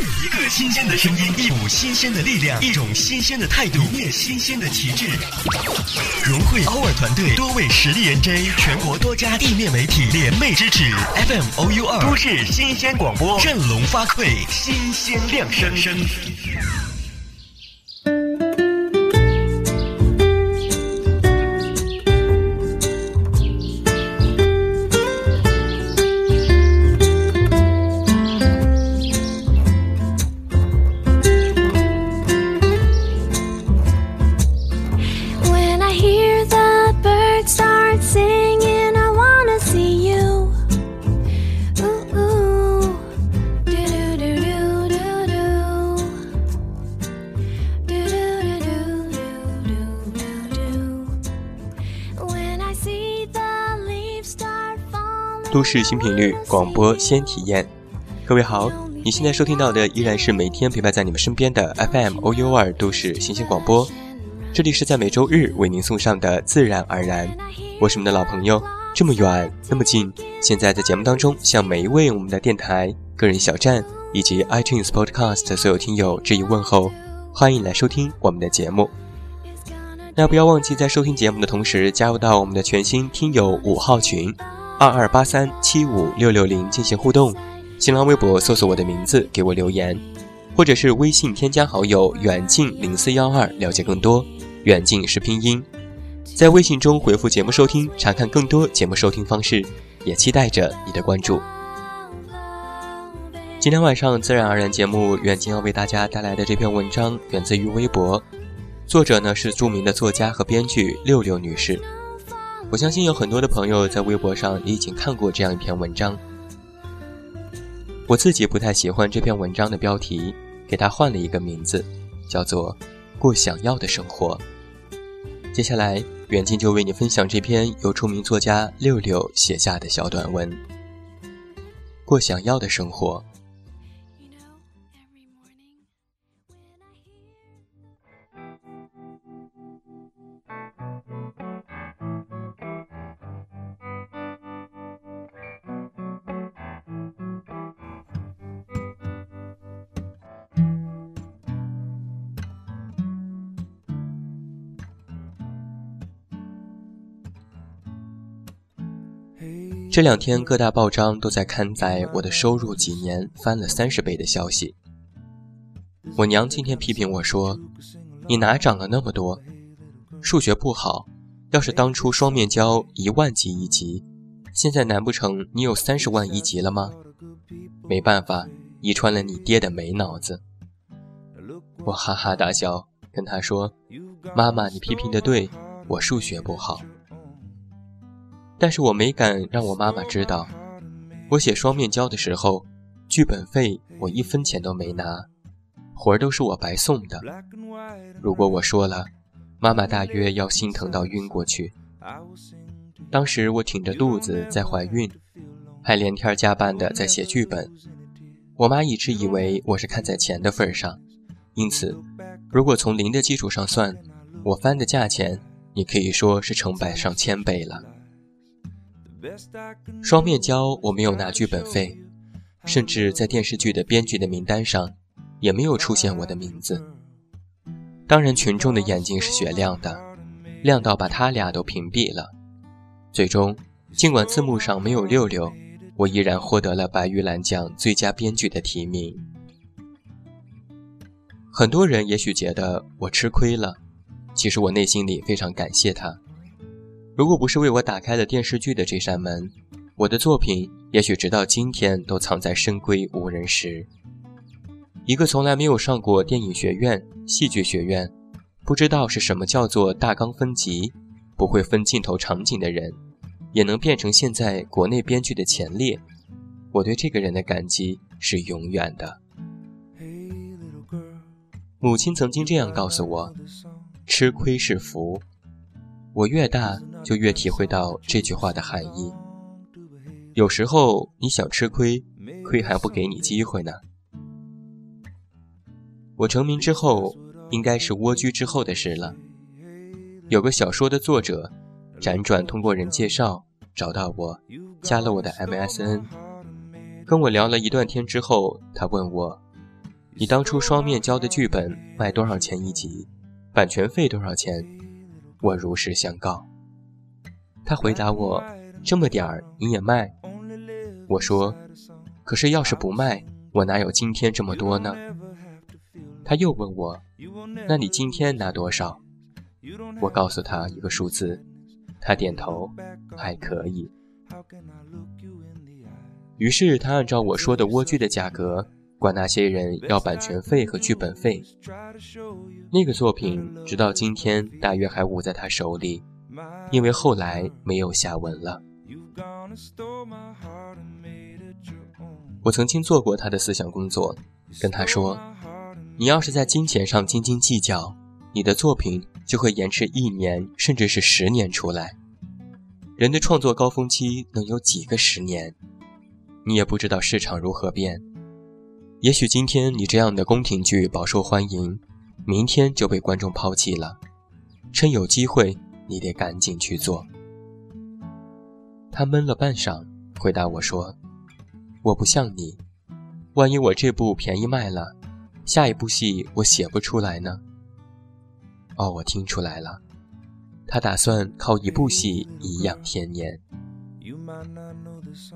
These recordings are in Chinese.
一个新鲜的声音，一股新鲜的力量，一种新鲜的态度，一面新鲜的旗帜。融汇 our 团队多位实力 NJ，全国多家地面媒体联袂支持，FM OU 二都市新鲜广播，振聋发聩，新鲜亮声声都市新频率广播先体验，各位好，你现在收听到的依然是每天陪伴在你们身边的 FM OU 二都市新鲜广播，这里是在每周日为您送上的自然而然，我是你们的老朋友，这么远那么近，现在在节目当中向每一位我们的电台、个人小站以及 iTunes Podcast 所有听友致以问候，欢迎来收听我们的节目。那不要忘记在收听节目的同时，加入到我们的全新听友五号群，二二八三七五六六零进行互动。新浪微博搜索我的名字给我留言，或者是微信添加好友远近零四幺二了解更多。远近是拼音，在微信中回复节目收听，查看更多节目收听方式，也期待着你的关注。今天晚上自然而然节目，远近要为大家带来的这篇文章源自于微博，作者呢是著名的作家和编剧六六女士。我相信有很多的朋友在微博上也已经看过这样一篇文章。我自己不太喜欢这篇文章的标题，给它换了一个名字，叫做《过想要的生活》。接下来，远近就为你分享这篇由著名作家六六写下的小短文《过想要的生活》。这两天各大报章都在刊载我的收入几年翻了三十倍的消息。我娘今天批评我说：“你哪涨了那么多？数学不好，要是当初双面胶一万级一级，现在难不成你有三十万一级了吗？没办法，遗传了你爹的没脑子。”我哈哈大笑，跟她说：“妈妈，你批评的对，我数学不好。”但是我没敢让我妈妈知道，我写双面胶的时候，剧本费我一分钱都没拿，活儿都是我白送的。如果我说了，妈妈大约要心疼到晕过去。当时我挺着肚子在怀孕，还连天加班的在写剧本。我妈一直以为我是看在钱的份上，因此，如果从零的基础上算，我翻的价钱，你可以说是成百上千倍了。双面胶我没有拿剧本费，甚至在电视剧的编剧的名单上，也没有出现我的名字。当然，群众的眼睛是雪亮的，亮到把他俩都屏蔽了。最终，尽管字幕上没有六六，我依然获得了白玉兰奖最佳编剧的提名。很多人也许觉得我吃亏了，其实我内心里非常感谢他。如果不是为我打开了电视剧的这扇门，我的作品也许直到今天都藏在深闺无人识。一个从来没有上过电影学院、戏剧学院，不知道是什么叫做大纲分级，不会分镜头场景的人，也能变成现在国内编剧的前列，我对这个人的感激是永远的。母亲曾经这样告诉我：“吃亏是福。”我越大，就越体会到这句话的含义。有时候你想吃亏，亏还不给你机会呢。我成名之后，应该是蜗居之后的事了。有个小说的作者，辗转通过人介绍找到我，加了我的 MSN，跟我聊了一段天之后，他问我：“你当初双面胶的剧本卖多少钱一集？版权费多少钱？我如实相告。他回答我：“这么点儿你也卖？”我说：“可是要是不卖，我哪有今天这么多呢？”他又问我：“那你今天拿多少？”我告诉他一个数字，他点头，还可以。于是他按照我说的莴苣的价格，管那些人要版权费和剧本费。那个作品直到今天大约还捂在他手里，因为后来没有下文了。我曾经做过他的思想工作，跟他说。你要是在金钱上斤斤计较，你的作品就会延迟一年，甚至是十年出来。人的创作高峰期能有几个十年？你也不知道市场如何变。也许今天你这样的宫廷剧饱受欢迎，明天就被观众抛弃了。趁有机会，你得赶紧去做。他闷了半晌，回答我说：“我不像你，万一我这部便宜卖了。”下一部戏我写不出来呢。哦，我听出来了，他打算靠一部戏颐养天年。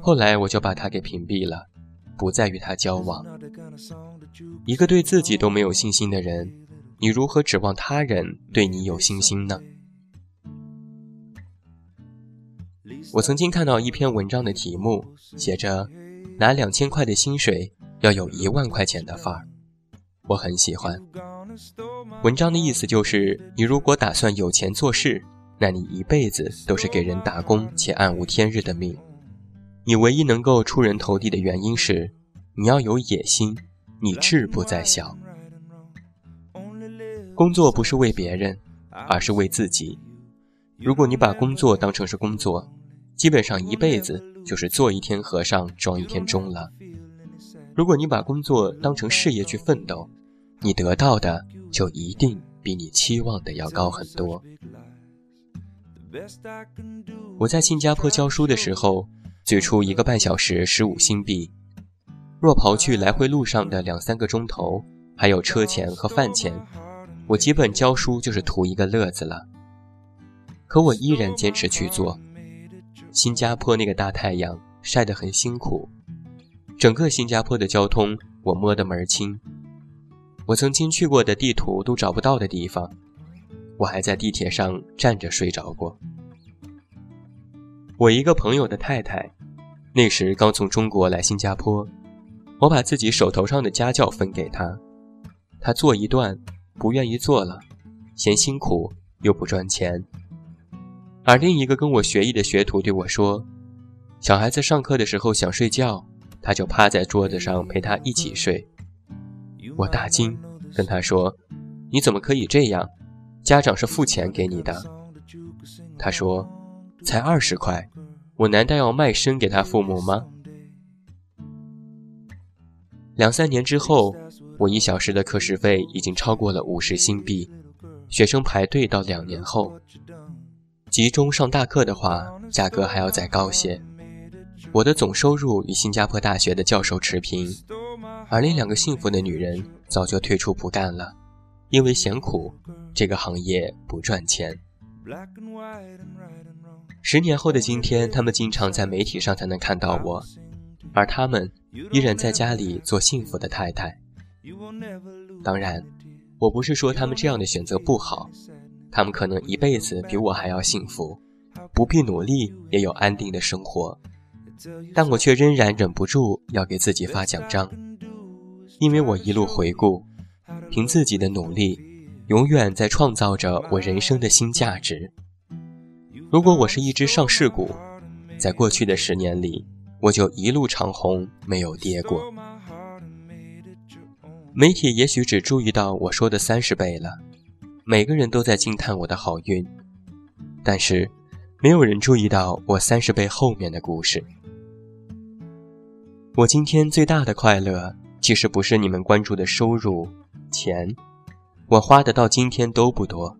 后来我就把他给屏蔽了，不再与他交往。一个对自己都没有信心的人，你如何指望他人对你有信心呢？我曾经看到一篇文章的题目，写着“拿两千块的薪水，要有一万块钱的范儿”。我很喜欢文章的意思，就是你如果打算有钱做事，那你一辈子都是给人打工且暗无天日的命。你唯一能够出人头地的原因是，你要有野心，你志不在小。工作不是为别人，而是为自己。如果你把工作当成是工作，基本上一辈子就是做一天和尚撞一天钟了。如果你把工作当成事业去奋斗，你得到的就一定比你期望的要高很多。我在新加坡教书的时候，最初一个半小时十五新币，若刨去来回路上的两三个钟头，还有车钱和饭钱，我基本教书就是图一个乐子了。可我依然坚持去做。新加坡那个大太阳晒得很辛苦。整个新加坡的交通，我摸得门儿清。我曾经去过的地图都找不到的地方，我还在地铁上站着睡着过。我一个朋友的太太，那时刚从中国来新加坡，我把自己手头上的家教分给她，她做一段，不愿意做了，嫌辛苦又不赚钱。而另一个跟我学艺的学徒对我说：“小孩子上课的时候想睡觉。”他就趴在桌子上陪他一起睡，我大惊，跟他说：“你怎么可以这样？家长是付钱给你的。”他说：“才二十块，我难道要卖身给他父母吗？”两三年之后，我一小时的课时费已经超过了五十新币，学生排队到两年后，集中上大课的话，价格还要再高些。我的总收入与新加坡大学的教授持平，而另两个幸福的女人早就退出不干了，因为嫌苦，这个行业不赚钱。十年后的今天，他们经常在媒体上才能看到我，而他们依然在家里做幸福的太太。当然，我不是说他们这样的选择不好，他们可能一辈子比我还要幸福，不必努力也有安定的生活。但我却仍然忍不住要给自己发奖章，因为我一路回顾，凭自己的努力，永远在创造着我人生的新价值。如果我是一只上市股，在过去的十年里，我就一路长虹，没有跌过。媒体也许只注意到我说的三十倍了，每个人都在惊叹我的好运，但是，没有人注意到我三十倍后面的故事。我今天最大的快乐，其实不是你们关注的收入、钱，我花的到今天都不多。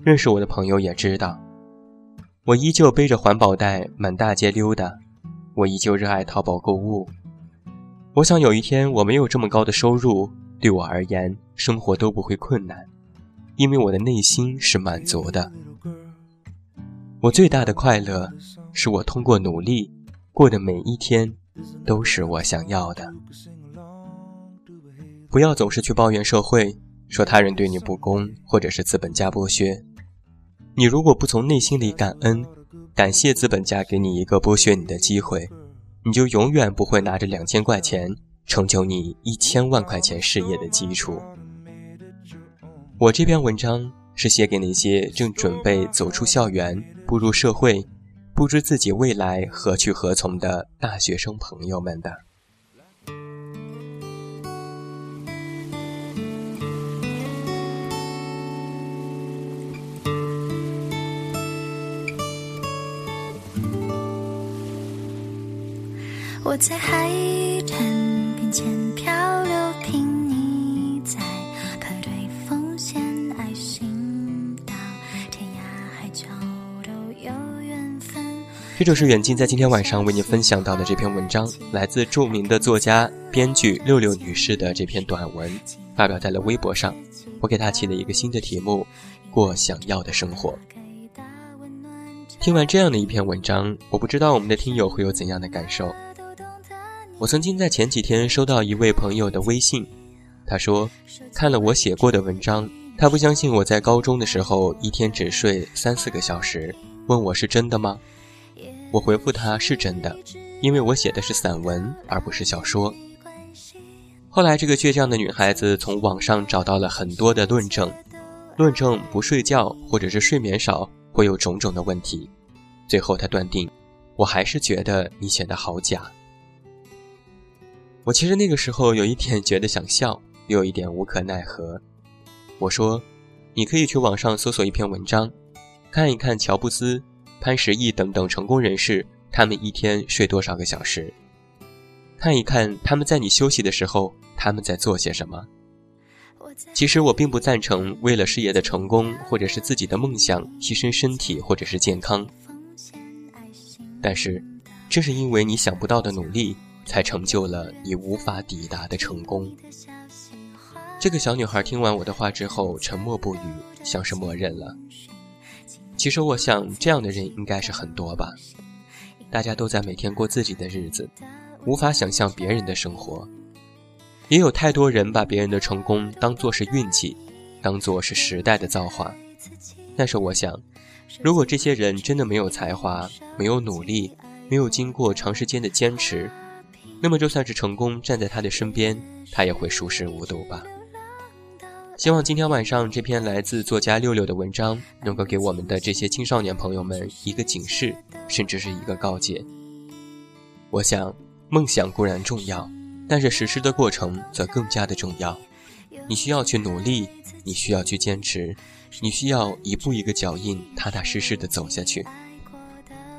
认识我的朋友也知道，我依旧背着环保袋满大街溜达，我依旧热爱淘宝购物。我想有一天我没有这么高的收入，对我而言，生活都不会困难，因为我的内心是满足的。我最大的快乐，是我通过努力过的每一天，都是我想要的。不要总是去抱怨社会，说他人对你不公，或者是资本家剥削。你如果不从内心里感恩，感谢资本家给你一个剥削你的机会，你就永远不会拿着两千块钱成就你一千万块钱事业的基础。我这篇文章是写给那些正准备走出校园、步入社会、不知自己未来何去何从的大学生朋友们的。我在海滩边前漂流，凭你在排队奉献爱心，到天涯海角都有缘分。这就是远近在今天晚上为你分享到的这篇文章，来自著名的作家、编剧六六女士的这篇短文，发表在了微博上。我给她起了一个新的题目：过想要的生活。听完这样的一篇文章，我不知道我们的听友会有怎样的感受。我曾经在前几天收到一位朋友的微信，他说看了我写过的文章，他不相信我在高中的时候一天只睡三四个小时，问我是真的吗？我回复他是真的，因为我写的是散文而不是小说。后来这个倔强的女孩子从网上找到了很多的论证，论证不睡觉或者是睡眠少会有种种的问题，最后她断定，我还是觉得你写的好假。我其实那个时候有一点觉得想笑，又有一点无可奈何。我说：“你可以去网上搜索一篇文章，看一看乔布斯、潘石屹等等成功人士，他们一天睡多少个小时？看一看他们在你休息的时候，他们在做些什么？”其实我并不赞成为了事业的成功或者是自己的梦想牺牲身体或者是健康。但是，正是因为你想不到的努力。才成就了你无法抵达的成功。这个小女孩听完我的话之后，沉默不语，像是默认了。其实我想，这样的人应该是很多吧。大家都在每天过自己的日子，无法想象别人的生活。也有太多人把别人的成功当作是运气，当作是时代的造化。但是我想，如果这些人真的没有才华，没有努力，没有经过长时间的坚持，那么，就算是成功站在他的身边，他也会熟视无睹吧。希望今天晚上这篇来自作家六六的文章，能够给我们的这些青少年朋友们一个警示，甚至是一个告诫。我想，梦想固然重要，但是实施的过程则更加的重要。你需要去努力，你需要去坚持，你需要一步一个脚印，踏踏实实的走下去。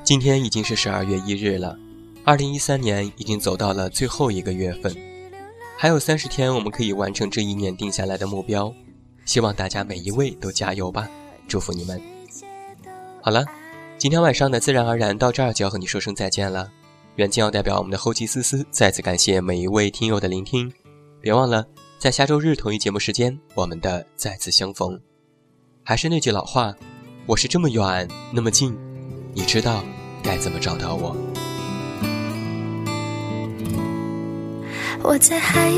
今天已经是十二月一日了。二零一三年已经走到了最后一个月份，还有三十天，我们可以完成这一年定下来的目标。希望大家每一位都加油吧，祝福你们。好了，今天晚上的自然而然到这儿就要和你说声再见了。远近要代表我们的后期思思再次感谢每一位听友的聆听，别忘了在下周日同一节目时间我们的再次相逢。还是那句老话，我是这么远那么近，你知道该怎么找到我。我在海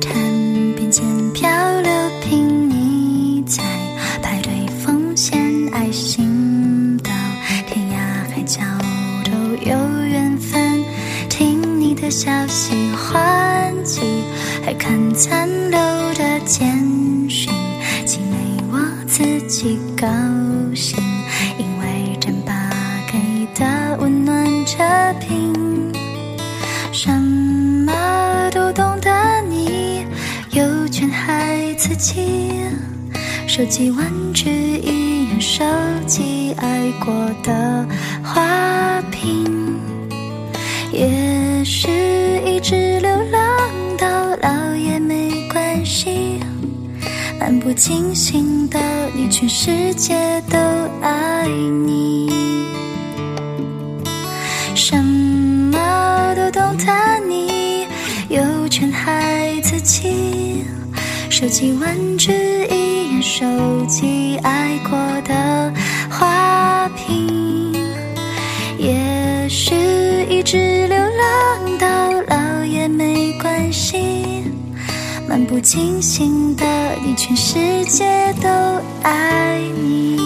滩边捡漂流，瓶你在排队奉献爱心，到天涯海角都有缘分。听你的消息欢喜，还看残留的简讯，既没我自己高孩子气，收集玩具一样收集爱过的花瓶。也许一直流浪到老也没关系，漫不经心的你，全世界都爱你。收集玩具，一眼收集爱过的花瓶。也许一直流浪到老也没关系，漫不经心的你，全世界都爱你。